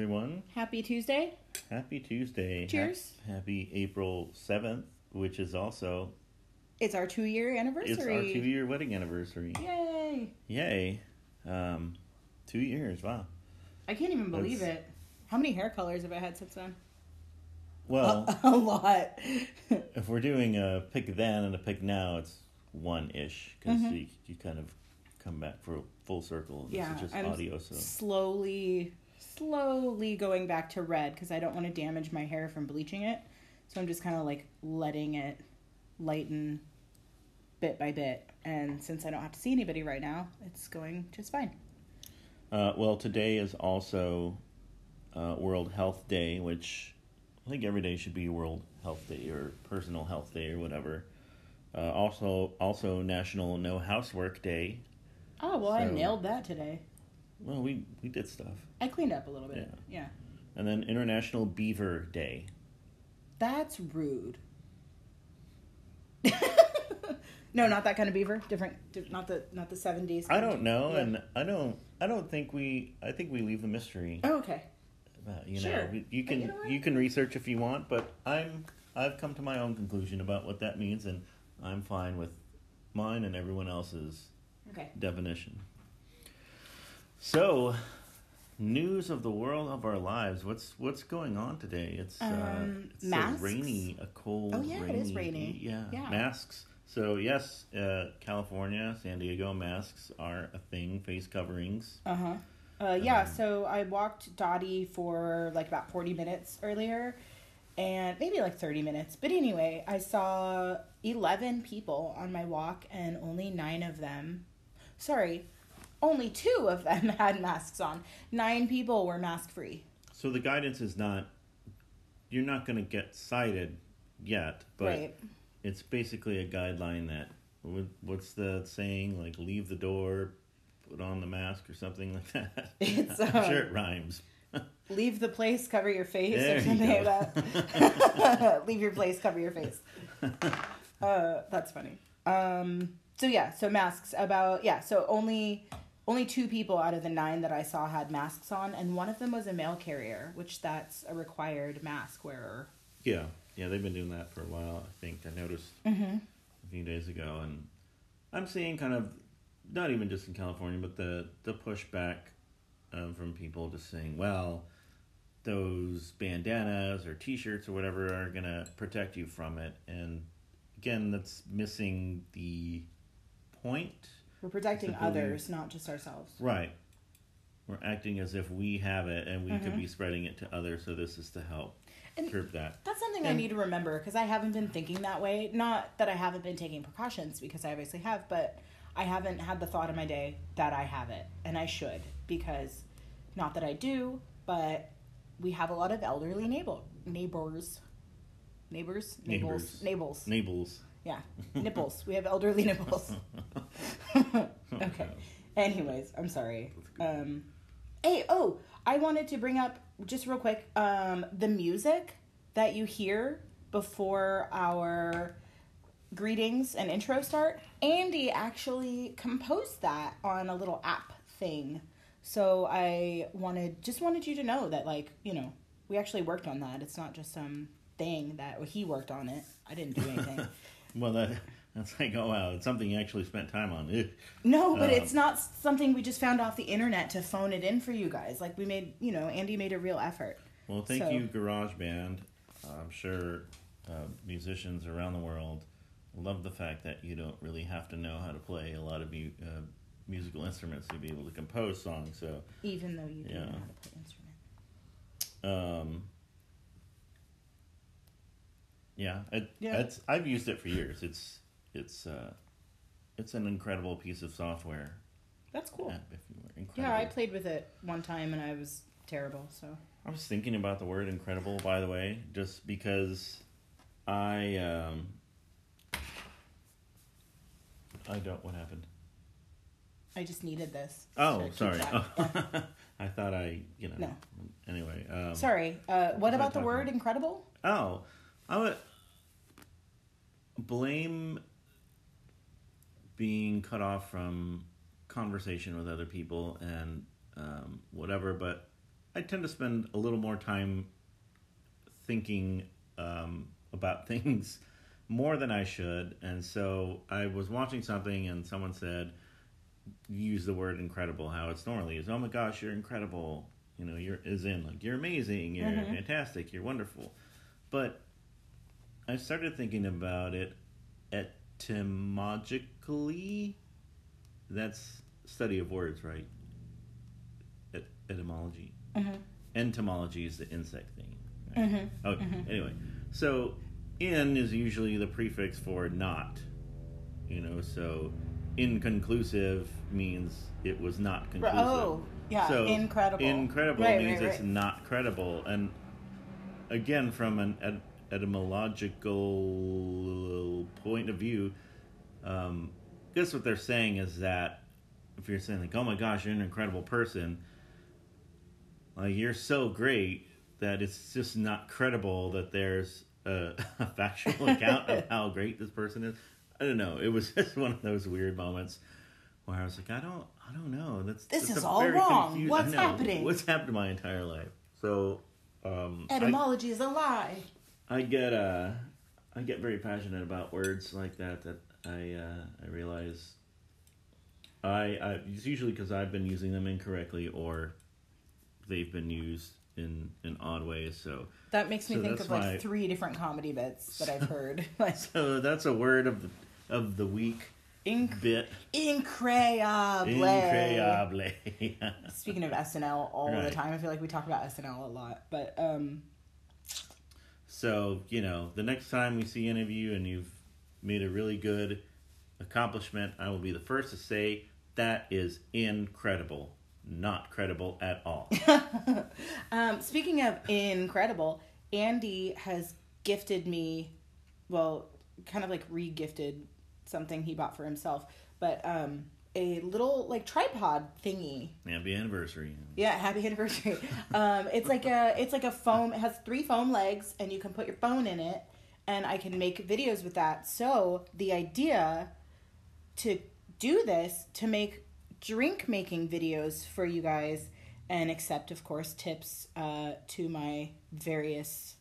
everyone. Happy Tuesday. Happy Tuesday. Cheers. Ha- happy April 7th, which is also It's our two year anniversary. it's our 2-year wedding anniversary. Yay. Yay. Um 2 years. Wow. I can't even believe That's- it. How many hair colors have I had since then? Well, a lot. if we're doing a pick then and a pick now, it's one-ish cuz Mhm. you, you kind of come back for a full circle. Yeah. I'm audio so slowly, slowly going back to red because I don't want to damage my hair from bleaching it. So I'm just kind of like letting it lighten bit by bit. And since I don't have to see anybody right now, it's going just fine. Uh, well, today is also uh, World Health Day, which I think every day should be World Health Day or Personal Health Day or whatever. Uh, also, also National No Housework Day. Oh, well, I nailed that today. Well, we we did stuff, I cleaned up a little bit. yeah. and then International Beaver Day. That's rude. no, not that kind of beaver. Different. Not the not the seventies. I don't know, and I don't I don't think we I think we leave the mystery. Oh, okay. About, you Sure. know, you can you know you can research if you want, but I'm I've come to my own conclusion about what that means, and I'm fine with mine and everyone else's Okay. definition. So, news of the world of our lives. What's what's going on today? It's uh, Um, it's masks? a rainy, a cold. Oh, yeah, it rainy, is rainy. Yeah, Yeah. masks. So yes, uh, California, San Diego, masks are a thing. Face coverings. Uh-huh. Uh Yeah. Um, So I walked Dottie for like about forty minutes earlier, and maybe like thirty minutes. But anyway, I saw eleven people on my walk, and only nine of them. Sorry. Only two of them had masks on. Nine people were mask free. So the guidance is not. You're not going to get cited yet, but right. it's basically a guideline that. What's the saying? Like leave the door, put on the mask, or something like that. It's, I'm um, sure it rhymes. Leave the place, cover your face, There or you something go. like that. Leave your place, cover your face. Uh, that's funny. Um, so yeah, so masks. About yeah, so only only two people out of the nine that I saw had masks on, and one of them was a mail carrier, which that's a required mask wearer. Yeah, yeah, they've been doing that for a while. I think I noticed Mm-hmm. a few days ago, and I'm seeing kind of not even just in California, but the the pushback um, from people just saying, well, those bandanas or T-shirts or whatever are gonna protect you from it, and again, that's missing the point. We're protecting others, not just ourselves. Right. We're acting as if we have it and we could be mm-hmm. spreading it to others, so this is to help And- curb that. That's something I And- need to remember because I haven't been thinking that way. Not that I haven't been taking precautions because I obviously have, but I haven't had the thought in my day that I have it and I should because not that I do, but we have a lot of elderly neighbor neighbors. Neighbors? Neighbors. Neighbors. Neighbors. Yeah. Nipples. We have elderly nipples. okay. Anyways, I'm sorry. Um, hey, oh, I wanted to bring up just real quick um, the music that you hear before our greetings and intro start. Andy actually composed that on a little app thing. So I wanted just wanted you to know that like, you know, we actually worked on that. It's not just some thing that he worked on it. I didn't do anything. Well, that that's like oh wow, it's something you actually spent time on. No, but Um, it's not something we just found off the internet to phone it in for you guys. Like we made, you know, Andy made a real effort. Well, thank So- you, GarageBand. I'm sure uh, musicians around the world love the fact that you don't really have to know how to play a lot of mu- uh, musical instruments to be able to compose songs. So, Even though you do Yeah. know how to play instrument. um, yeah, it, Yeah. It's I've used it for years. It's it's uh, it's an incredible piece of software. That's cool. app, if you were. Yeah, I played with it one time and I was terrible. So I was thinking about the word incredible, by the way, just because I um I don't. What happened? I just needed this. Oh, sorry. Yeah. I thought I, you know. No. Anyway, um, Sorry. Uh, what I about the word about? incredible? Oh, I would blame being cut off from conversation with other people and um, whatever, but I tend to spend a little more time thinking um, about things more than I should, and so I was watching something, and someone said, use the word incredible. How it's normally is. Oh my gosh, you're incredible. You know, you're is in like you're amazing. You're Mhm. fantastic. You're wonderful. But I started thinking about it etymologically. That's study of words, right? Et- etymology. Mhm. Entomology is the insect thing. Right? Mhm. Okay. Anyway, so in is usually the prefix for not. You know, so inconclusive means it was not conclusive. Oh, yeah, So incredible. Incredible Right, means right, it's not credible, and again, from an et- etymological point of view, um, I guess what they're saying is that if you're saying like, "Oh my gosh, you're an incredible person," like you're so great that it's just not credible that there's a, a factual account of how great this person is. I don't know. It was just one of those weird moments where I was like, I don't, I don't know. That's This that's is all wrong. confused- What's happening? What's happened to my entire life? So, um, I- Etymology is a lie. I get uh, I get very passionate about words like that. That I uh, I realize I, I it's usually because I've been using them incorrectly or they've been used in in odd ways. So That makes me So think of like three different comedy bits that I've heard. like so that's a word of the of the week inc- bit. Increíble. Speaking of SNL all the time, I feel like we talk about SNL a lot. But um, So, you know, the next time we see any of you and you've made a really good accomplishment, I will be the first to say that is incredible. Not credible at all. um, speaking of incredible, Andy has gifted me, well, kind of like re-gifted something he bought for himself, but um, a little like tripod thingy Happy anniversary. Yeah, happy anniversary. um, it's like a it's like a foam. It has three foam legs, and you can put your phone in it, and I can make videos with that. So the idea to do this to make drink making videos for you guys and accept, of course, tips uh, to my various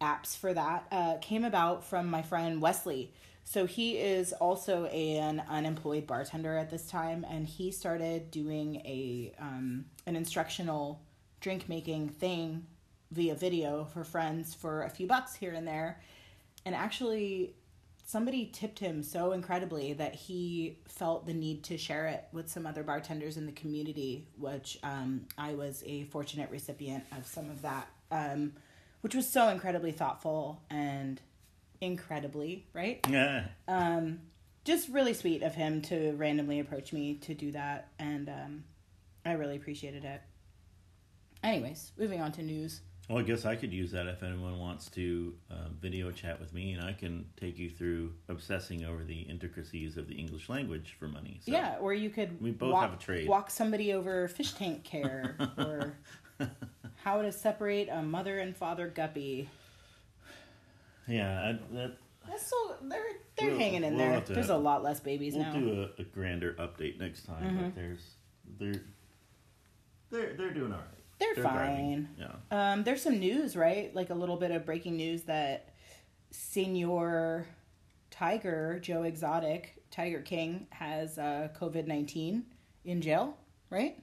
apps for that uh, came about from my friend Wesley. So he is also an unemployed bartender at this time, and he started doing a um, an instructional drink making thing via video for friends for a few bucks here and there. And actually, somebody tipped him so incredibly that he felt the need to share it with some other bartenders in the community, which um, I was a fortunate recipient of some of that, um, which was so incredibly thoughtful and incredibly, right? Yeah. Um, just really sweet of him to randomly approach me to do that, and um, I really appreciated it. Anyways, moving on to news. Well, I guess I could use that if anyone wants to uh, video chat with me, and I can take you through obsessing over the intricacies of the English language for money. So. yeah, or you could We both walk, have a trade. walk somebody over fish tank care, or how to separate a mother and father guppy. Yeah, I, that, That's so they're they're We'll- hanging in we'll there. have There's a lot less babies now. we'll do a, a grander update next time. Mm-hmm. But there's they're they're they're doing all right. They're, thriving. fine. Yeah. Um, there's some news, right? Like a little bit of breaking news that Senor Tiger, Joe Exotic, Tiger King, has uh, COVID 19 in jail, right?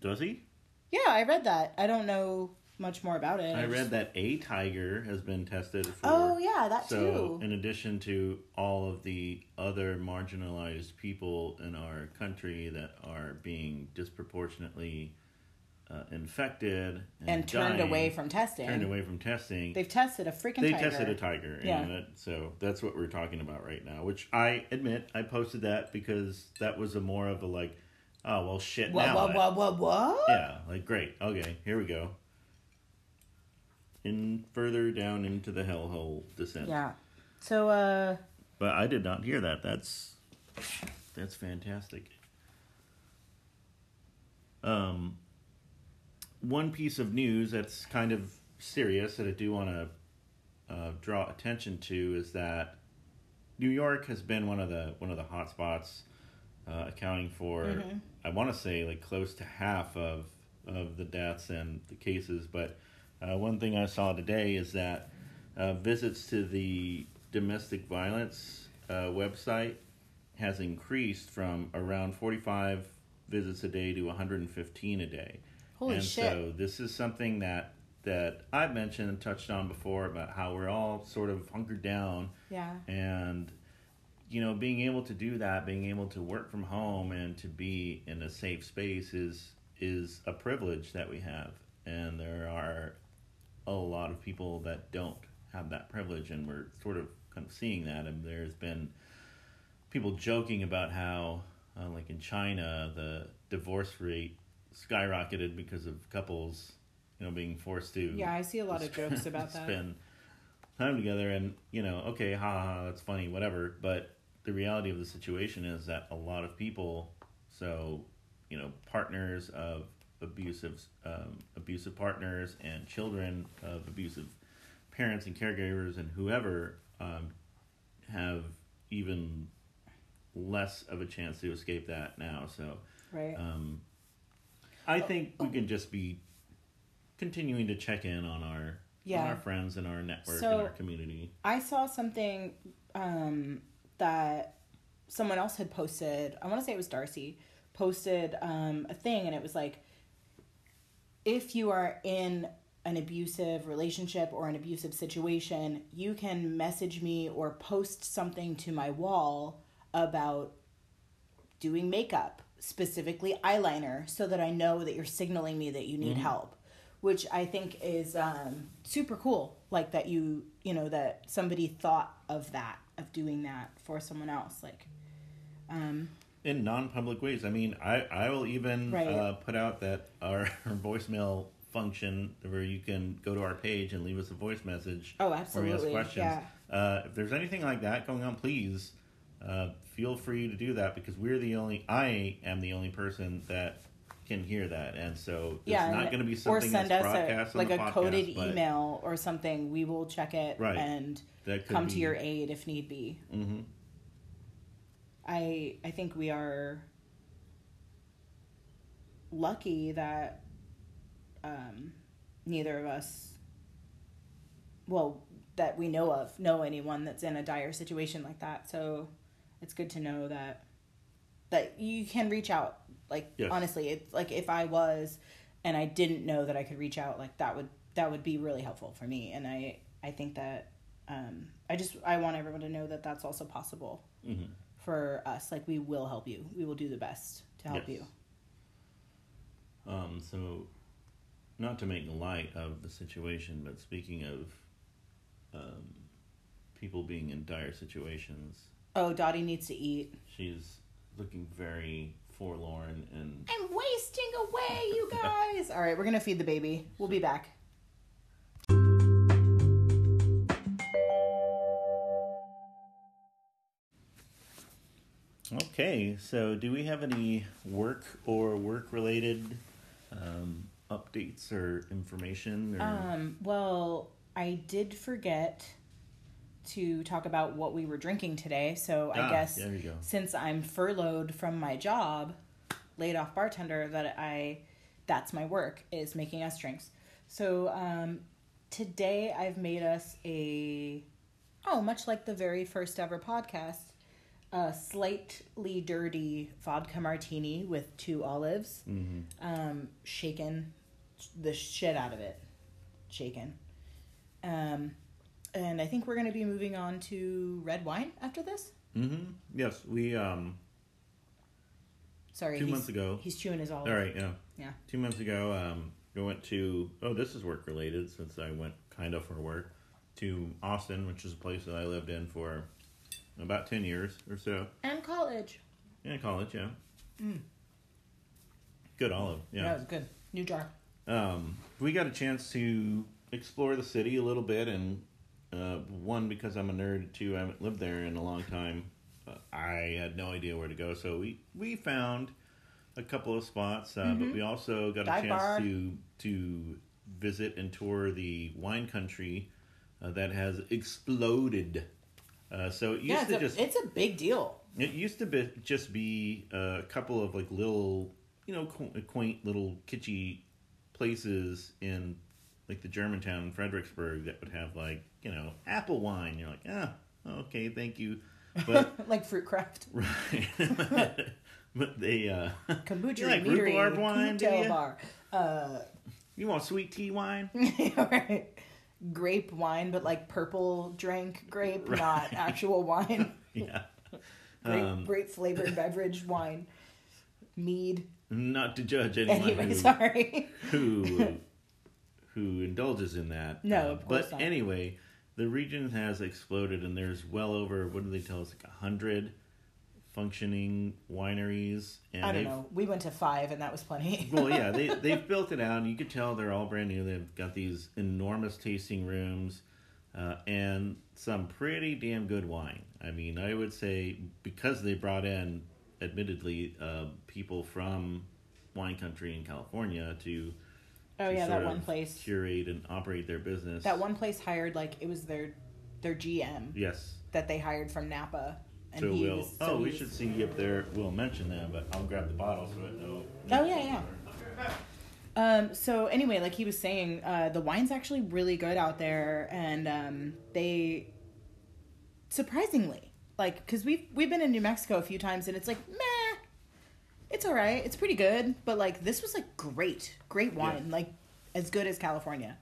Does he? Yeah, I read that. I don't know much more about it. I read that a tiger has been tested for. Oh, yeah, that so, too. in addition to all of the other marginalized people in our country that are being disproportionately uh, infected and, and turned dying, away from testing. turned away from testing, They've tested a freaking they tiger. tested a tiger. Yeah. That, so that's what we're talking about right now. Which I admit I posted that because that was a more of a like, oh well, shit. What, now what, what? what, what, what? Yeah, like great. Okay, here we go. In further down into the hellhole descent. Yeah. So, uh, But I did not hear that. That's that's fantastic. Um, one piece of news that's kind of serious that I do want to uh, draw attention to is that New York has been one of the one of the hot spots, uh, accounting for I want to say like close to half of of the deaths and the cases. But uh, one thing I saw today is that uh, visits to the domestic violence uh, website has increased from around 45 visits a day to 115 a day. Holy and shit. so this is something that that I've mentioned and touched on before about how we're all sort of hunkered down Yeah. and you know being able to do that being able to work from home and to be in a safe space is is a privilege that we have and there are a lot of people that don't have that privilege and we're sort of kind of seeing that. And there's been people joking about how uh, like in China the divorce rate skyrocketed because of couples you know being forced to Yeah, I see a lot of jokes about that. spend time together. And you know okay ha ha ha, that's funny whatever. But the reality of the situation is that a lot of people so you know partners of abusive um, abusive partners and children of abusive parents and caregivers and whoever um, have even less of a chance to escape that now so Right. um, I think we can just be continuing to check in on our Yeah. on our friends and our network So- and our community. I saw something um, that someone else had posted. I want to say it was Darcy posted um, a thing, and it was like, if you are in an abusive relationship or an abusive situation, you can message me or post something to my wall about doing makeup, specifically eyeliner, so that I know that you're signaling me that you need help. Which I think is um, super cool. Like that you, you know, that somebody thought of that, of doing that for someone else. Like, um, In non-public ways, I mean, I I will even Right. uh, put out that our, our voicemail function where you can go to our page and leave us a voice message. Oh, Or ask questions. yeah. Uh, if there's anything like that going on, please uh, feel free to do that because we're the only. I am the only person that can hear that, and so it's yeah, not going to be or something send that's us broadcast a like a podcast, coded email or something. We will check it Right. and come to your aid if need be. Mhm. I I think we are lucky that um, neither of us, well, that we know of, know anyone that's in a dire situation like that. So it's good to know that that you can reach out. Like Yes. honestly, it's like if I was and I didn't know that I could reach out, like that would that would be really helpful for me. And I I think that um, I just I want everyone to know that that's also possible Mhm. For us. Like we will help you. We will do the best to help Yes. you. Um, so, not to make light of the situation, but speaking of um, people being in dire situations, Oh, Dottie needs to eat. she's looking very forlorn and I'm wasting away, you guys. All right, we're gonna feed the baby. We'll be back. Okay, so do we have any work or work related um, updates or information? Or... Um, well, I did forget to talk about what we were drinking today, so I Ah, guess there you go. since I'm furloughed from my job, laid off bartender, that I that's my work is making us drinks. So um, today I've made us a oh, much like the very first ever podcast, a slightly dirty vodka martini with two olives, Mhm. um, shaken the shit out of it, shaken. Um, and I think we're going to be moving on to red wine after this. Mm-hmm. Yes, we um Sorry, two months ago. He's chewing his olive. All right, yeah. Yeah. Two months ago, um, I went to. Oh, this is work related since I went kind of for work to Austin, which is a place that I lived in for about ten years or so. And college. In college, yeah. Good olive, Yeah, yeah. it was good. New jar. Um, we got a chance to explore the city a little bit, and uh, one because I'm a nerd, two I haven't lived there in a long time. Uh, I had no idea where to go, so we we found a couple of spots, uh, but we also got a Mm-hmm. Chance bar. to to visit and tour the wine country uh, that has exploded. Uh, so it used Yeah, it's to a, just it's a big deal. it used to be just be a couple of like little, you know, quaint little kitschy places in like the Germantown in Fredericksburg that would have like you know apple wine. You're like, ah, okay, thank you, but like fruit craft, right. but they uh, kombucha, You like meadery, rhubarb wine, do you? bar, uh, you want sweet tea wine? right. Grape wine, but like purple drink grape, not actual wine. Yeah. Grape, Um, grape flavored beverage wine, mead. Not to judge anyone Anyway, who, sorry. who who indulges in that. No, Uh, of course but not. anyway, the region has exploded, and there's well over what do they tell us like a hundred functioning wineries, and I don't know. We went to five, and that was plenty. well, yeah, they they've built it out, and you could tell they're all brand new. They've got these enormous tasting rooms, uh, and some pretty damn good wine. I mean, I would say because they brought in, admittedly, uh, people from wine country in California to oh to yeah, that one place. curate and operate their business. That one place hired like it was their their GM yes. that they hired from Napa, and So we'll. was. oh, we he should see if they're. We'll mention that, but I'll grab the bottle so I know. Oh yeah, yeah. Um, so anyway, like he was saying, uh, the wine's actually really good out there, and um, they surprisingly like because we've we've been in New Mexico a few times, and it's like meh, it's all right, it's pretty good, but like this was like great, great wine, like as good as California.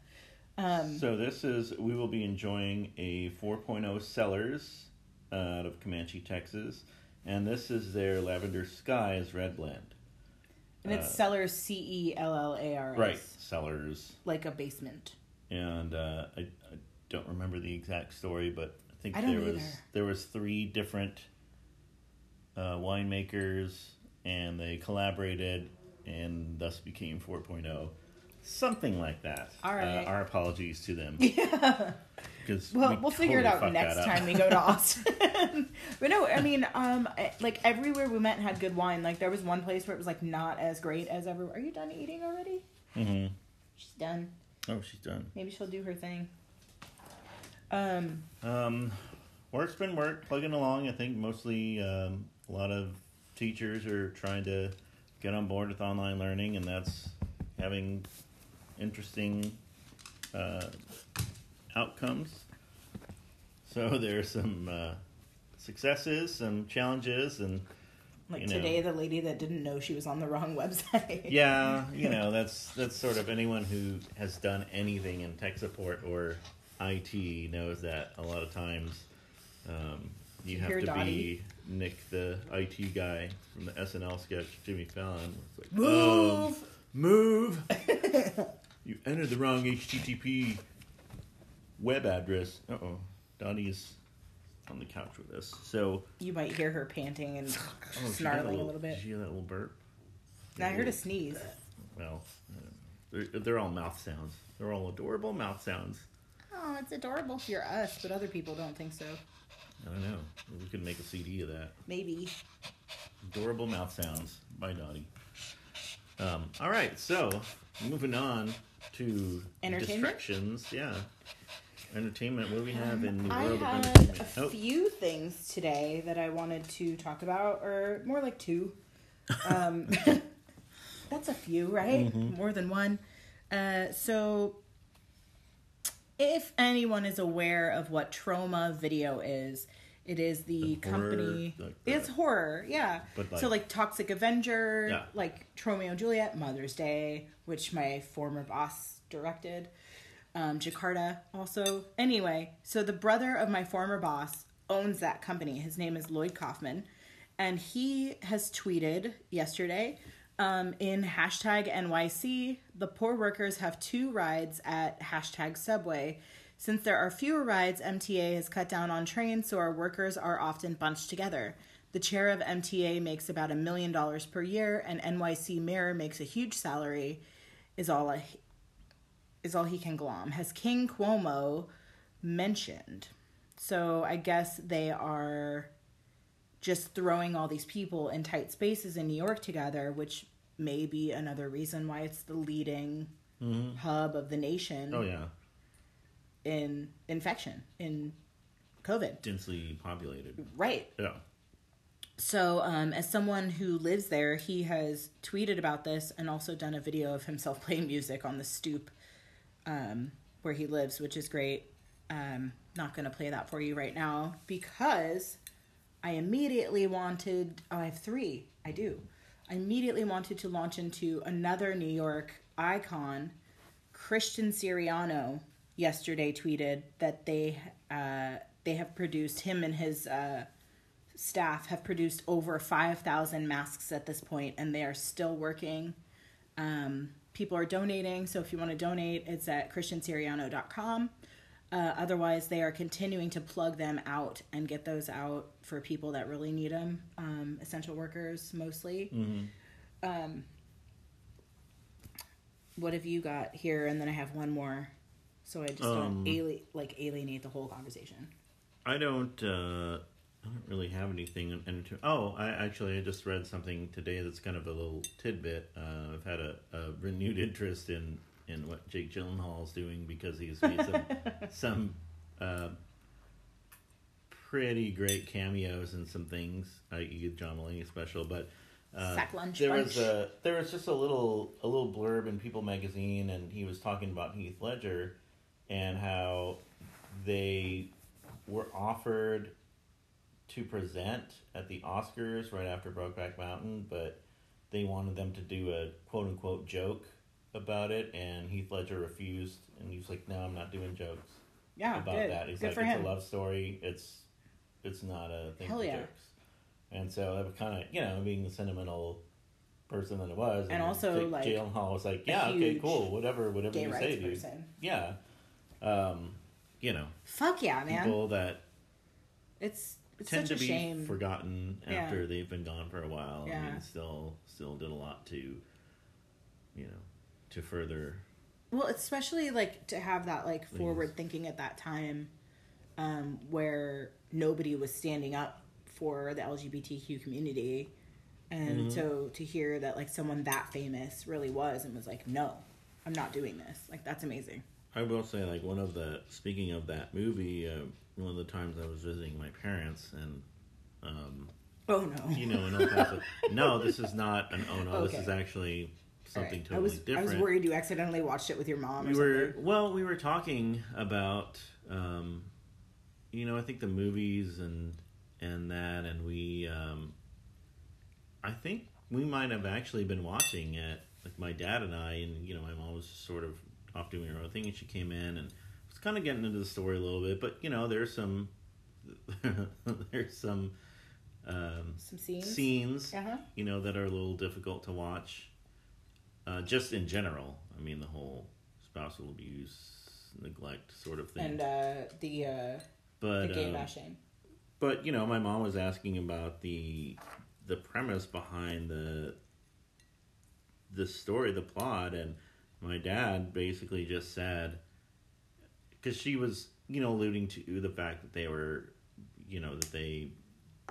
Um, So this is we will be enjoying a 4.0 Cellars uh, out of Comanche, Texas, and this is their Lavender Skies Red Blend. and it's uh, Cellars C E L L A R S, Right, Cellars, Like a basement. and uh, I, I don't remember the exact story, but I think I there was either. there was three different uh, winemakers, and they collaborated, and thus became 4.0. Something like that. All right. Uh, our apologies to them. Yeah. Because Well, we'll figure it out next time we go to Austin. but no, I mean, um, like everywhere we went had good wine. Like there was one place where it was like not as great as ever. Are you done eating already? Mm-hmm. She's done. Oh, she's done. Maybe she'll do her thing. Um, Um, work's been work, plugging along. I think mostly um, a lot of teachers are trying to get on board with online learning, and that's having interesting uh, outcomes. So there's some uh, successes, some challenges, and like You know. today, the lady that didn't know she was on the wrong website. yeah, you know that's that's sort of anyone who has done anything in tech support or IT knows that a lot of times um, you have Hear to be Nick, the IT guy from the SNL sketch Jimmy Fallon. It's like, Move. um, move. you entered the wrong HTTP web address. Uh oh, Dottie's on the couch with us. So You might hear her panting and oh, she got snarling a little bit. Did you hear that little burp? I heard a sneeze. Well, uh, they're, they're all mouth sounds. They're all adorable mouth sounds. Oh, it's adorable. You're us, but other people don't think so. I don't know. We could make a CD of that. Maybe. Adorable mouth sounds by Dottie. Um, all right, so moving on to Entertainment? distractions. Yeah, entertainment. What do we have in the I world of had entertainment? a Oh, few things today that I wanted to talk about, or more like two. Um, that's a few, right? Mm-hmm. More than one. Uh, so, if anyone is aware of what Troma Video is, it is the, The horror, company. like the- it's horror, yeah. But so, like- like Toxic Avenger, Yeah. like Tromeo and Juliet, Mother's Day, which my former boss directed um, Jakarta also. Anyway, so the brother of my former boss owns that company. His name is Lloyd Kaufman. And he has tweeted yesterday um, in hashtag NYC, the poor workers have two rides at hashtag Subway. Since there are fewer rides, MTA has cut down on trains, so our workers are often bunched together. The chair of MTA makes about a million dollars per year, and NYC mayor makes a huge salary. Is all a, is all he can glom. Has King Cuomo mentioned? So I guess they are just throwing all these people in tight spaces in New York together, which may be another reason why it's the leading hub of the nation oh yeah, in infection in COVID. densely populated. Right. Yeah. so, um, as someone who lives there, he has tweeted about this and also done a video of himself playing music on the stoop um, where he lives, which is great. Um, not going to play that for you right now because I immediately wanted. Oh, I have three. I do. I immediately wanted to launch into another New York icon. Christian Siriano yesterday tweeted that they uh, they have produced him and his uh, staff have produced over 5,000 masks at this point, and they are still working. Um, people are donating, so if you want to donate, it's at christiansiriano.com. Uh, otherwise, they are continuing to plug them out and get those out for people that really need them, um, essential workers mostly. Um, what have you got here? And then I have one more, so I just Um, don't ali- like alienate the whole conversation. I don't. Uh, I don't really have anything. In, in, oh, I actually I just read something today that's kind of a little tidbit. Uh, I've had a, a renewed interest in in what Jake Gyllenhaal's doing because he's made some some uh, pretty great cameos and some things. Uh, you get John Mulaney special, but. Uh, there bunch. was a there was just a little a little blurb in People magazine, and he was talking about Heath Ledger and how they were offered to present at the Oscars right after Brokeback Mountain, but they wanted them to do a quote unquote joke about it, and Heath Ledger refused, and he was like, "No, I'm not doing jokes Yeah, about good. that." He's good like, for "It's him. a love story. It's it's not a thing Hell for yeah. jokes." And so that was kind of you know being the sentimental person that it was, And also, Jake like, Hall was like, "Yeah, okay, cool, whatever, whatever you say, dude." person. Yeah, um, you know, Fuck yeah, man. people that it's it's tend to be shame. forgotten Yeah. after they've been gone for a while. I Yeah. mean, still, still did a lot to, you know, to further. Well, especially like to have that like Please. forward thinking at that time, um, where nobody was standing up for the LGBTQ community, and Mm-hmm. so to hear that like someone that famous really was and was like, no, I'm not doing this. Like that's amazing. I will say, like one of the speaking of that movie, uh, one of the times I was visiting my parents, and um, Oh no. you know, in El Paso. no, this is not an oh no. This is actually something I totally was different. I was worried you accidentally watched it with your mom. Or we were something. well we were talking about um you know i think the movies and and that and we um i think we might have actually been watching it like my dad and i and you know my mom was just sort of off doing her own thing and she came in and kind of getting into the story a little bit but you know there's some there's some um some scenes. scenes Uh-huh. you know that are a little difficult to watch uh, just in general i mean the whole spousal abuse neglect sort of thing And uh, the uh, but the gay um, bashing. but you know my mom was asking about the the premise behind the the story the plot and my dad basically just said because she was you know alluding to the fact that they were you know that they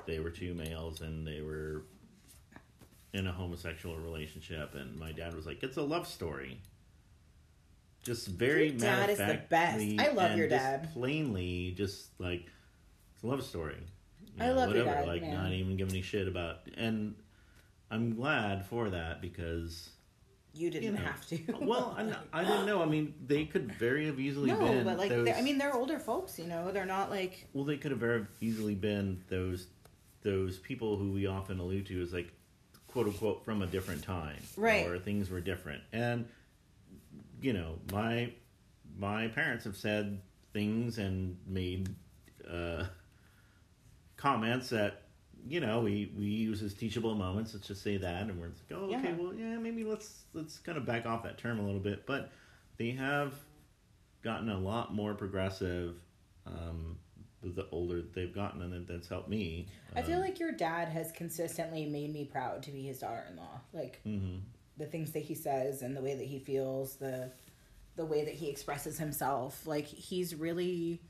they were two males and they were in a homosexual relationship and my dad was like it's a love story just very Your dad is the best. I love your dad. plainly just like it's a love story You I love your whatever dad, like man. not even giving a shit about and i'm glad for that because You didn't you know, have to. well I'm not, i didn't know i mean they could very have easily no, been but like those, I mean, they're older folks. You know, they're not like well they could have very easily been those those people who we often allude to as like quote unquote from a different time Right. or things were different and you know my my parents have said things and made uh, comments that you know we we use as teachable moments let's just say that and we're like oh okay Yeah. well yeah maybe let's let's kind of back off that term a little bit but they have gotten a lot more progressive um, the older they've gotten and that- that's helped me I feel Um, like your dad has consistently made me proud to be his daughter-in-law. Like mhm. the things that he says and the way that he feels, the the way that he expresses himself. Like he's really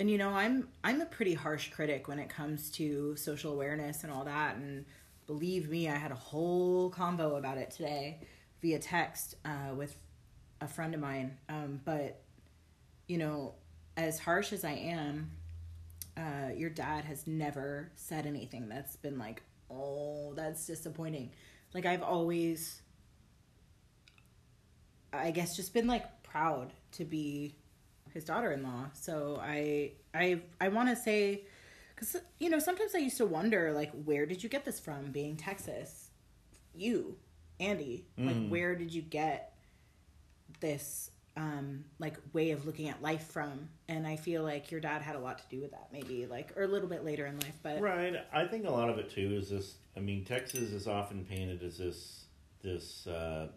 and you know, I'm I'm a pretty harsh critic when it comes to social awareness and all that and believe me, I had a whole convo about it today via text uh, with a friend of mine. Um, but you know, as harsh as I am, uh, your dad has never said anything that's been like, oh, that's disappointing. Like I've always, I guess, just been like proud to be his daughter-in-law. So I, I, I want to say, because you know, sometimes I used to wonder, like, where did you get this from? Being Texas, you, Andy, like, where did you get this um like way of looking at life from and i feel like your dad had a lot to do with that maybe like or a little bit later in life but Right. I think a lot of it too is this. I mean, Texas is often painted as this this uh,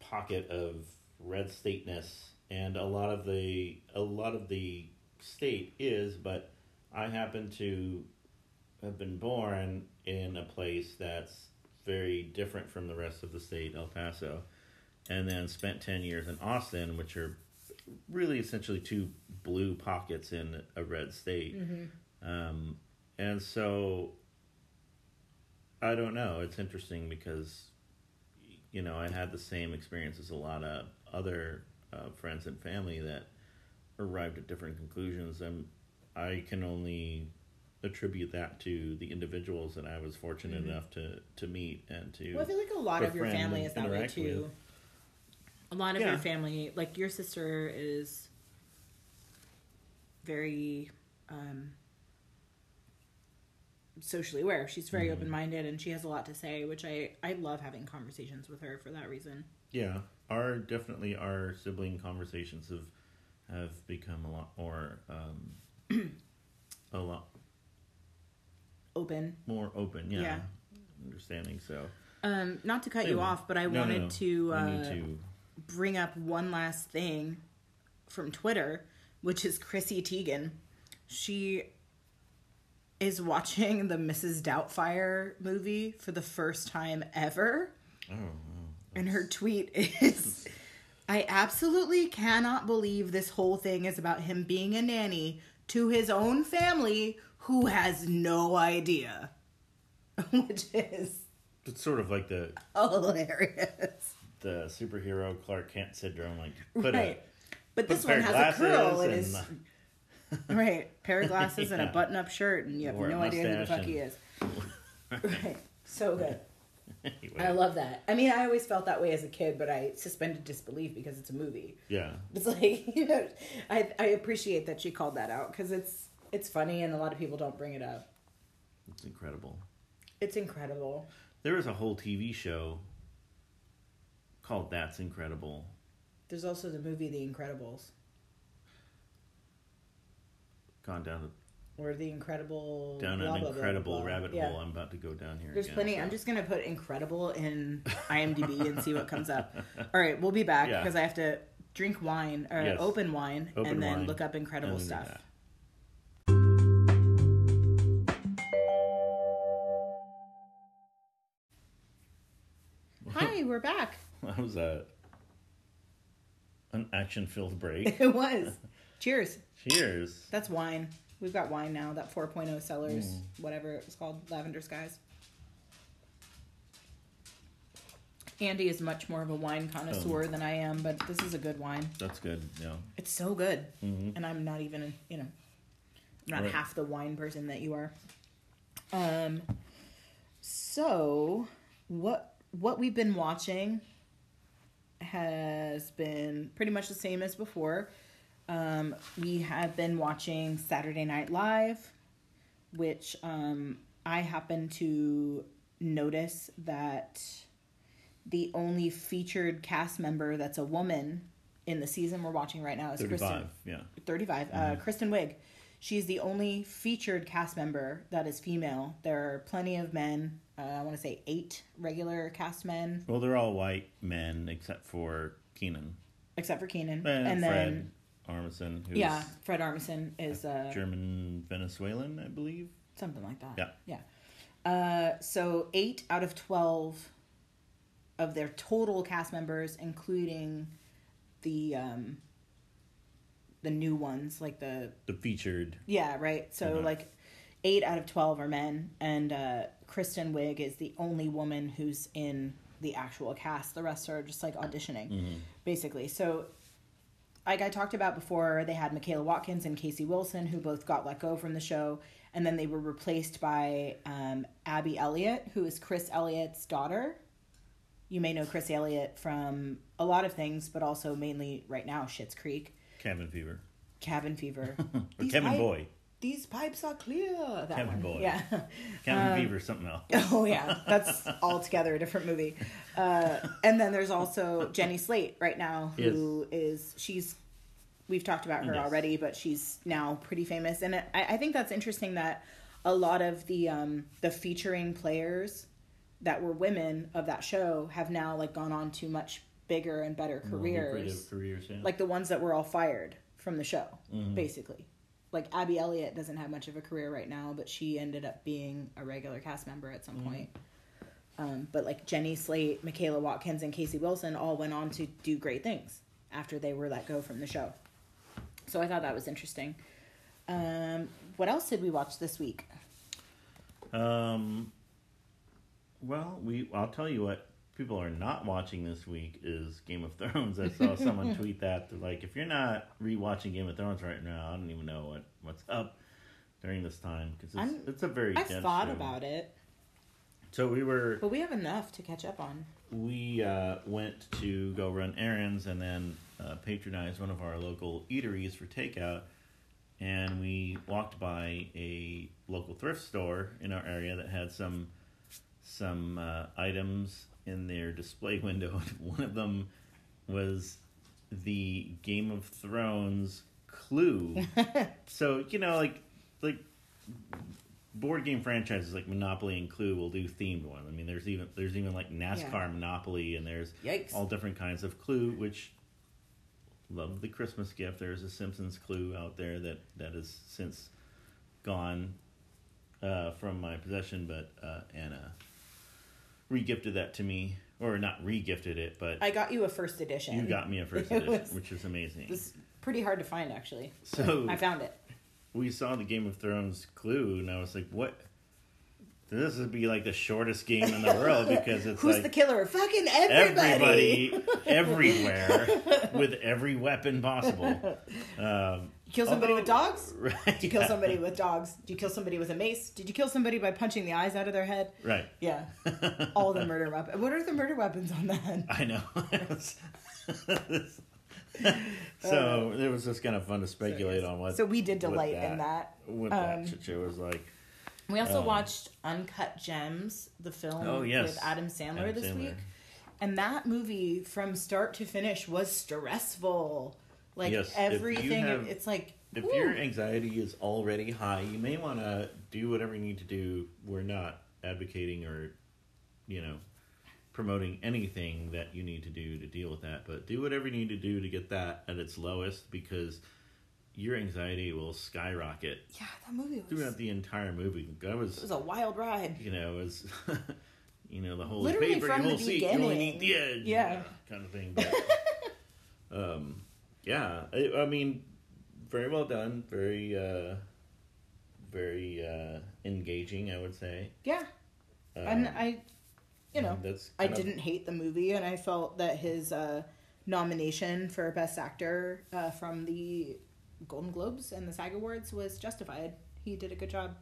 pocket of red stateness, and a lot of the a lot of the state is. But I happen to have been born in a place that's very different from the rest of the state, El Paso, and then spent ten years in Austin, which are really essentially two blue pockets in a red state. Um, and so I don't know. It's interesting because, you know, I had the same experience as a lot of other uh, friends and family that arrived at different conclusions. And I can only attribute that to the individuals that I was fortunate enough to, to meet and to. well, i feel like a lot of your family is that way too with. a lot of Yeah. your family like your sister is very um socially aware she's very Mm-hmm. open-minded and she has a lot to say which i i love having conversations with her for that reason Yeah, our definitely our sibling conversations have have become a lot more um, a lot open more open. Yeah, Yeah. understanding. So um not to cut you off but i No, no, wanted no. to uh to bring up one last thing from Twitter, which is Chrissy Teigen. She is watching the Mrs. Doubtfire movie for the first time ever. Oh. And her tweet is I absolutely cannot believe this whole thing is about him being a nanny to his own family who has no idea. Which is it's sort of like the hilarious. the superhero Clark Kent syndrome. Like put right. but put this a one has a curl and and, is right pair of glasses and a button-up shirt, and you have Or no idea who the fuck he is. right. So good. anyway, I love that. I mean, I always felt that way as a kid, but I suspended disbelief because it's a movie. yeah, It's like you know, I I appreciate that she called that out because it's it's funny and a lot of people don't bring it up. it's incredible. It's incredible. There is a whole TV show called That's Incredible. There's also the movie The Incredibles Gone down or The Incredible down blah, an blah, blah, incredible blah. rabbit Yeah. hole. I'm about to go down here. There's again, plenty. so- I'm just gonna put incredible in IMDb and see what comes up. All right, we'll be back Yeah. because I have to drink wine or Yes. open wine Open and then wine, look up incredible and then do stuff. that. Hi, we're back. That was a an action filled break. It was. Cheers. Cheers. That's wine. We've got wine now. That 4.0 Cellars, Mm. whatever it was called, Lavender Skies. Andy is much more of a wine connoisseur Oh. than I am, but this is a good wine. That's good. Yeah. It's so good, hmm and I'm not even, you know, not Right. half the wine person that you are. Um. So, what what we've been watching has been pretty much the same as before. Um, we have been watching Saturday Night Live, which um, I happen to notice that the only featured cast member that's a woman in the season we're watching right now is Thirty Kristen. Yeah. 35 uh, kristen wiig. She's the only featured cast member that is female. There are plenty of men uh, i want to say eight regular cast men. Well, they're all white men except for Keenan. Except for keenan. And, and Fred. then Armisen, who's yeah fred armisen is uh, German Venezuelan, I believe. something like that Yeah. yeah uh, so eight out of 12 of their total cast members including the um, the new ones like the The featured. Yeah, right. So like eight out of twelve are men, and uh, Kristen Wiig is the only woman who's in the actual cast. The rest are just like auditioning, Mhm. basically. So like I talked about before, they had Michaela Watkins and Casey Wilson, who both got let go from the show, and then they were replaced by um, Abby Elliott, who is Chris Elliott's daughter. You may know Chris Elliott from a lot of things, but also mainly right now Schitt's Creek, Cabin Fever. Cabin Fever, Or These Kevin pipe- Boy. These pipes are clear. That Kevin one. Boy. Yeah. Cabin Fever, something else. Oh yeah, that's altogether a different movie. Uh, and then there's also Jenny Slate right now, who is she's we've talked about her Yes. already, but she's now pretty famous, and I, I think that's interesting that a lot of the um, the featuring players that were women of that show have now like gone on to much bigger and better careers, careers, yeah. like the ones that were all fired from the show, basically. Like Abby Elliott doesn't have much of a career right now, but she ended up being a regular cast member at some point. Um, but like Jenny Slate, Michaela Watkins, and Casey Wilson all went on to do great things after they were let go from the show. So I thought that was interesting. Um, what else did we watch this week? Um, well, we I'll tell you what people are not watching this week is Game of Thrones. I saw someone tweet that they're like, if you're not rewatching Game of Thrones right now, I don't even know what what's up during this time because it's, it's a very. I've thought show. about it, So we were but we have enough to catch up on. we uh, went to go run errands and then uh, patronize one of our local eateries for takeout. And we walked by a local thrift store in our area that had some some uh, items in their display window. One of them was the Game of Thrones clue. so you know, like like board game franchises like Monopoly and Clue will do themed ones. I mean, there's even there's even like NASCAR Yeah. Monopoly, and there's Yikes. all different kinds of Clue, which love the Christmas gift. There's a Simpsons Clue out there that that has since gone uh, from my possession, but uh, Anna regifted that to me, or not regifted it, but I got you a first edition. you got me a first edition, was- which is amazing. It was pretty hard to find actually. So I found it. we saw the Game of Thrones clue, and I was like, "What? This would be like the shortest game in the world because it's Who's like the killer? Fucking everybody. everybody everywhere with every weapon possible." Um, kill somebody with dogs? Right? Did you kill yeah. somebody with dogs? Did you kill somebody with a mace? Did you kill somebody by punching the eyes out of their head? Right. Yeah. All the murder weapons. What are the murder weapons on that? I know. so it was just kind of fun to speculate on what. So we did what delight in that. What Um, that shit was like. We also Um, watched Uncut Gems, the film Oh, yes. with Adam Sandler Adam this Sandler. week. And that movie from start to finish was stressful. Like Yes, everything have- it's like If whew. your anxiety is already high, you may want to do whatever you need to do. We're not advocating or, you know, promoting anything that you need to do to deal with that, but do whatever you need to do to get that at its lowest because your anxiety will skyrocket Yeah, that movie was throughout the entire movie. I it was, was a wild ride. you know, it was, you know, the whole Literally paper, from you the whole seat, you only need the edge, Yeah. kind of thing. But, um, yeah, I, I mean, very well done, very, uh, very uh, engaging, I would say. Yeah. Um, and I you know, that's I of- didn't hate the movie, and I felt that his uh, nomination for Best Actor uh, from the Golden Globes and the SAG Awards was justified. He did a good job.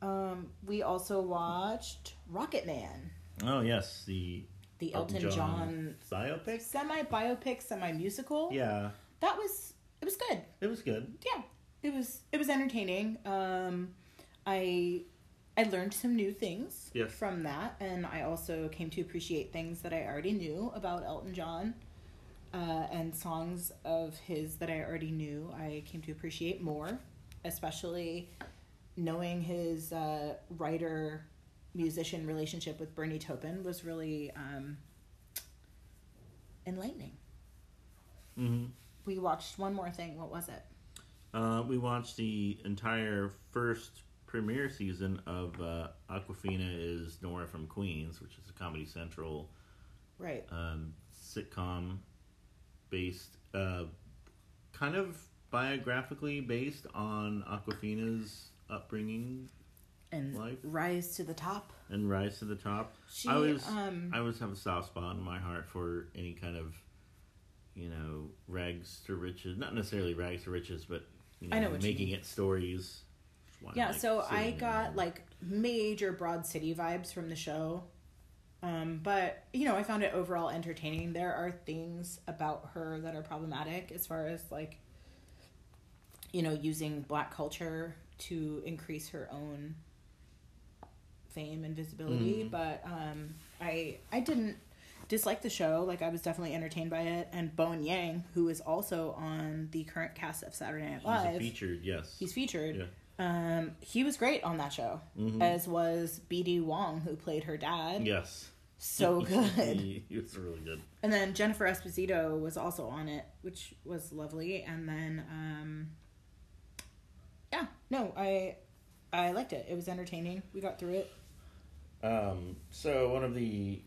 Um, we also watched Rocket Man, Oh yes, the the Elton, John, biopic. semi biopic, semi musical. Yeah, that was it was good. it was good. Yeah, it was it was entertaining. Um, I I learned some new things Yes. from that, and I also came to appreciate things that I already knew about Elton John, uh, and songs of his that I already knew. I came to appreciate more, especially knowing his uh, writer musician relationship with Bernie Taupin was really um, enlightening. hmm We watched one more thing. What was it? Uh, we watched the entire first premiere season of uh, Awkwafina is Nora from Queens, which is a Comedy Central Right. um, sitcom based, uh, kind of biographically based on Awkwafina's upbringing and Life. rise to the top. and rise to the top. She, I always, um, I always have a soft spot in my heart for any kind of, you know, rags to riches. Not necessarily rags to riches, but you know, I know making it stories. Yeah, like so I got and- like major Broad City vibes from the show. Um, but you know, I found it overall entertaining. There are things about her that are problematic as far as like you know, using black culture to increase her own fame and visibility, Mhm. but um I I didn't dislike the show. Like I was definitely entertained by it and Bowen Yang, who is also on the current cast of Saturday Night He's Live. featured, yes. He's featured. Yeah. Um, he was great on that show, Mhm. as was B.D. Wong, who played her dad. Yes. So good. he, he was really good. and then Jennifer Esposito was also on it, which was lovely. And then, um, yeah, no, I I liked it. It was entertaining. We got through it. Um, so one of the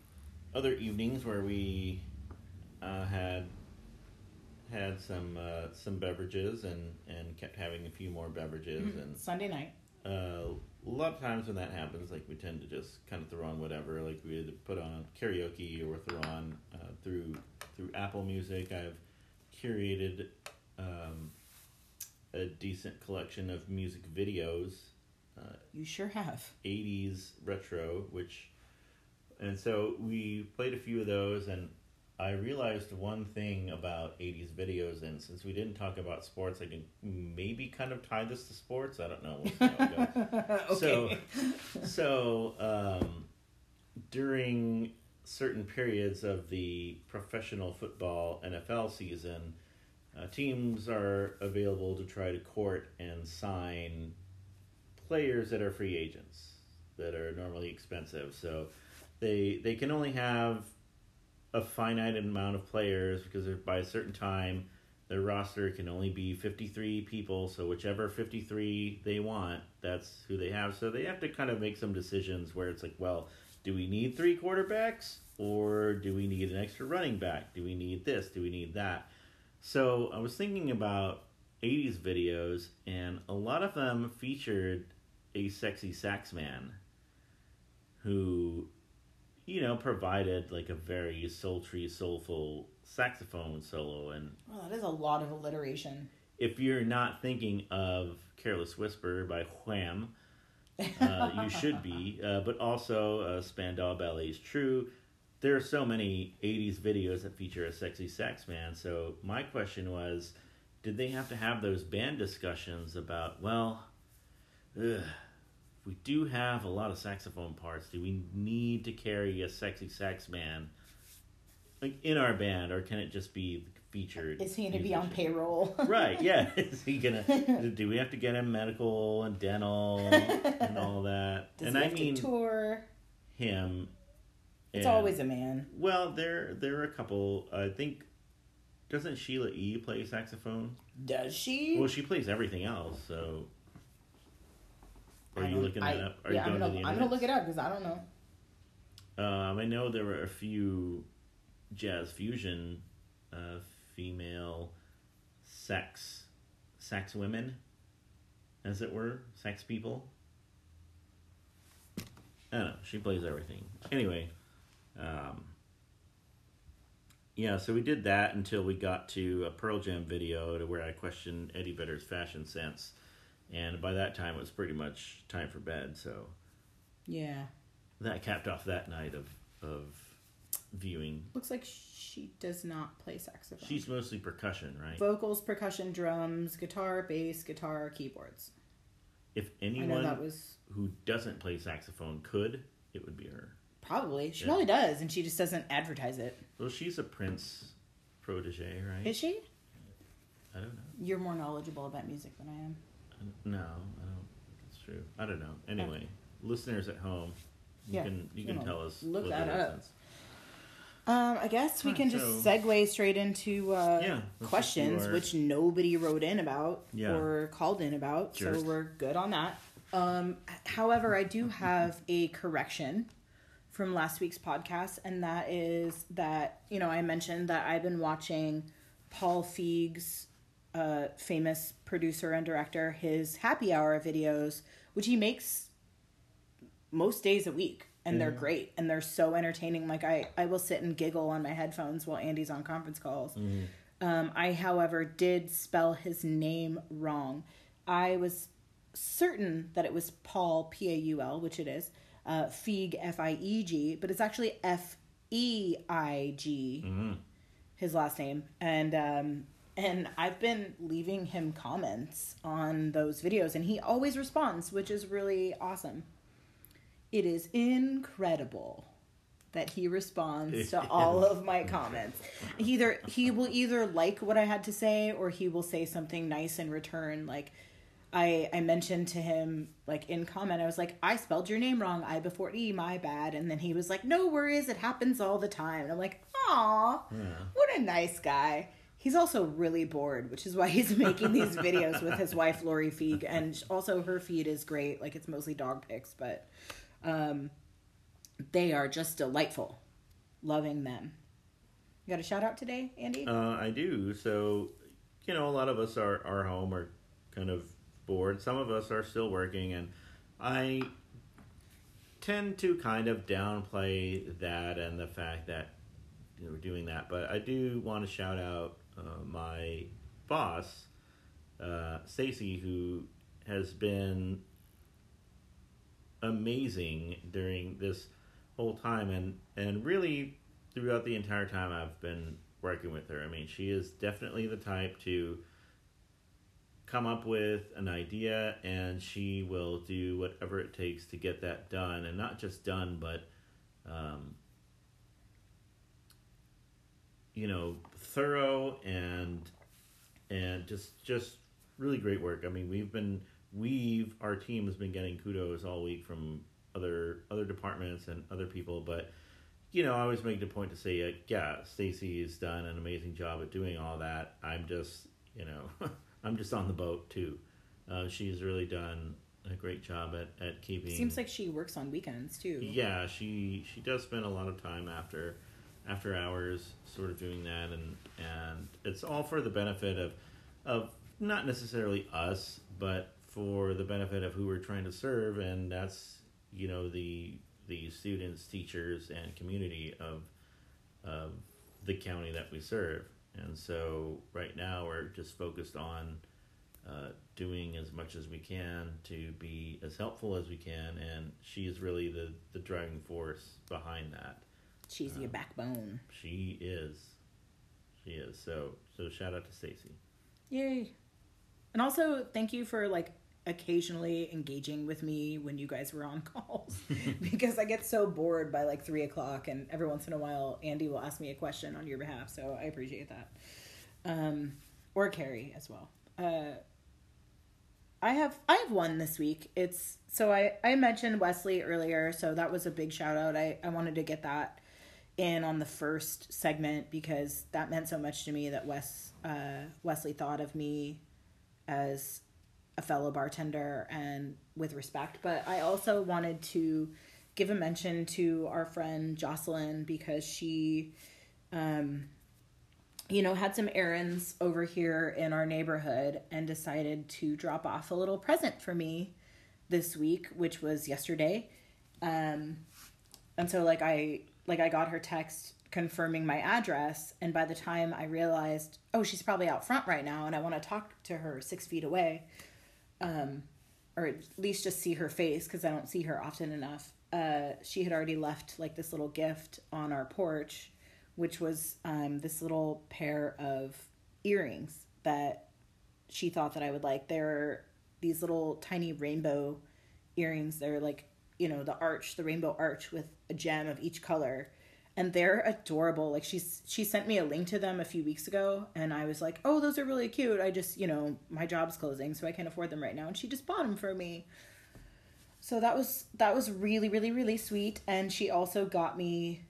other evenings where we uh, had had some uh, some beverages and and kept having a few more beverages and Sunday night. uh, a lot of times when that happens, like we tend to just kind of throw on whatever. Like we either put on karaoke or throw on uh, through through Apple Music. I've curated um, a decent collection of music videos, uh, You sure have. '80s retro, which, and so we played a few of those, and I realized one thing about '80s videos, and since we didn't talk about sports, I can maybe kind of tie this to sports. I don't know. We'll see how it okay. So, so um, during certain periods of the professional football NFL season, uh, teams are available to try to court and sign players that are free agents that are normally expensive. So they they can only have a finite amount of players because by a certain time their roster can only be 53 people. So whichever 53 they want that's who they have. So they have to kind of make some decisions where it's like well do we need three quarterbacks or do we need an extra running back? Do we need this? Do we need that? So i was thinking about 80s videos and a lot of them featured a sexy sax man who you know provided like a very sultry soulful saxophone solo and Well, that is a lot of alliteration. if you're not thinking of Careless Whisper by Wham, uh, you should be. Uh, but also, uh, Spandau Ballet's True. There are so many 80s videos that feature a sexy sax man. So, my question was did they have to have those band discussions about, well, ugh, we do have a lot of saxophone parts. Do we need to carry a sexy sax man? Like in our band, or can it just be featured? Is he going to be on payroll? right yeah is he gonna do we have to get him medical and dental and all that Does and i have to mean tour. him It's and- always a man. well there there are a couple i think doesn't sheila e play saxophone Does she? well she plays everything else so are you looking I- that up are yeah, you I'm going gonna, to the I'm gonna look it up because I don't know. Um, I know there were a few jazz fusion uh, female sex sex women, as it were, sex people. I don't know. She plays everything. Anyway, um, yeah. So we did that until we got to a Pearl Jam video to where I questioned Eddie Vedder's fashion sense, and by that time it was pretty much time for bed. So Yeah. that capped off that night of of viewing. Looks like she does not play saxophone. She's mostly percussion, right? vocals, percussion, drums, guitar, bass, guitar, keyboards. if anyone was who doesn't play saxophone could, it would be her. probably she Yeah. probably does, and she just doesn't advertise it. Well, she's a Prince protege, right? Is she? I don't know. You're more knowledgeable about music than I am. I don't- No, I don't think it's true. I don't know. Anyway, listeners at home, you Yeah, can you you can know, tell us. look what that that up. is. Um, I guess we Alright, can just so- segue straight into uh, Yeah, let's just do questions, our- which nobody wrote in about Yeah. or called in about, Jerk. so we're good on that. Um, however, I do have a correction from last week's podcast, and that is that you know I mentioned that I've been watching Paul Feig's uh, famous producer and director his happy hour videos, which he makes most days a week and they're Yeah. great and they're so entertaining like I, I will sit and giggle on my headphones while andy's on conference calls Um, I, however, did spell his name wrong. I was certain that it was Paul, P A U L, which it is, uh, Feig, F I E G, but it's actually F E I G, his last name. And, um, and I've been leaving him comments on those videos, and he always responds, which is really awesome. It is incredible that he responds to all of my comments. Either he will either like what I had to say or he will say something nice in return. Like I I mentioned to him like in comment I was like I spelled your name wrong. I before e my bad. And then he was like no worries. It happens all the time. And I'm like aw what a nice guy he's also really bored which is why he's making these videos with his wife Laurie Feig and also her feed is great like it's mostly dog pics but um they are just delightful. Loving them. You got a shout out today, Andy? Uh, I do. So, you know, a lot of us are, are home or kind of bored. Some of us are still working, and I tend to kind of downplay that and the fact that you know, we're doing that. But I do want to shout out uh, my boss, uh, Stacy, who has been amazing during this whole time and and really throughout the entire time I've been working with her. I mean, she is definitely the type to come up with an idea and she will do whatever it takes to get that done and not just done but um, you know thorough and and just just really great work. I mean we've been we've our team has been getting kudos all week from other other departments and other people but you know i always make the point to say uh, yeah stacy has done an amazing job at doing all that. I'm just you know i'm just on the boat too. Uh, she's really done a great job at, at keeping Seems like she works on weekends too. yeah she she does spend a lot of time after after hours sort of doing that and and it's all for the benefit of of not necessarily us but for the benefit of who we're trying to serve and that's you know the the students teachers and community of of the county that we serve. And so right now we're just focused on uh, doing as much as we can to be as helpful as we can and she is really the the driving force behind that She's your backbone. she is she is so so shout out to stacy Yay. And also thank you for like occasionally engaging with me when you guys were on calls because I get so bored by like three o'clock and every once in a while Andy will ask me a question on your behalf. So I appreciate that. Um, or Carrie as well. Uh, I have I have one this week. It's so I I mentioned Wesley earlier, so that was a big shout out. I I wanted to get that in on the first segment because that meant so much to me that Wes uh, Wesley thought of me as a fellow bartender and with respect. But I also wanted to give a mention to our friend Jocelyn because she, um, you know, had some errands over here in our neighborhood and decided to drop off a little present for me this week, which was yesterday. Um, and so like I like I got her text confirming my address, and by the time I realized, oh, she's probably out front right now, and I want to talk to her six feet away, um, or at least just see her face because I don't see her often enough. Uh, she had already left like this little gift on our porch, which was um, this little pair of earrings that she thought that I would like. They're these little tiny rainbow earrings. They're like, you know, the arch, the rainbow arch with a gem of each color. And they're adorable. Like she's she sent me a link to them a few weeks ago and I was like, "Oh, those are really cute. I just, you know, my job's closing, so I can't afford them right now." And she just bought them for me. So that was that was really really really sweet and she also got me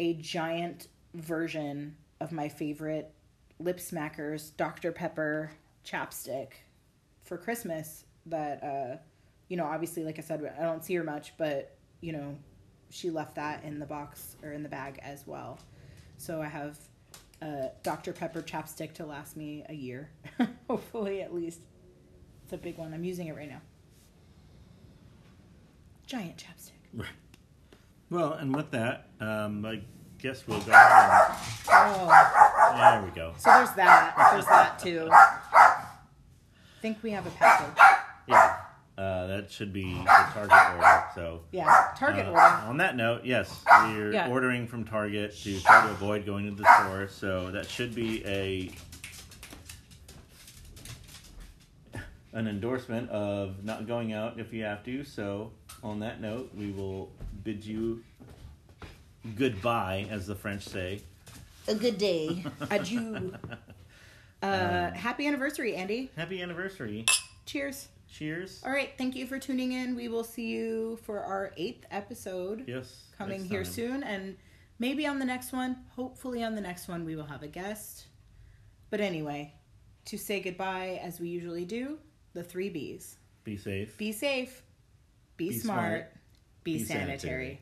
a giant version of my favorite lip smackers Dr Pepper chapstick for Christmas that uh you know obviously like I said I don't see her much but you know she left that in the box or in the bag as well. So I have a Dr Pepper chapstick to last me a year hopefully at least. It's a big one. I'm using it right now. Giant chapstick. Right. Well, and with that, um, I guess we'll go Oh, There we go. So there's that. There's that too. I think we have a package. Uh, that should be the Target order. So Yeah, Target uh, order. On that note, yes, we're Yeah. ordering from Target to try to avoid going to the store. So that should be a an endorsement of not going out if you have to. So on that note, we will bid you goodbye, as the French say. A good day. Adieu. Uh, happy anniversary, Andy. Happy anniversary! Cheers. Cheers. All right, thank you for tuning in. We will see you for our eighth episode Yes. coming here time. soon, and maybe on the next one. Hopefully, on the next one, we will have a guest. But anyway, to say goodbye, as we usually do, the three B's Be safe. be safe, be, Be smart, smart, be, be sanitary. sanitary.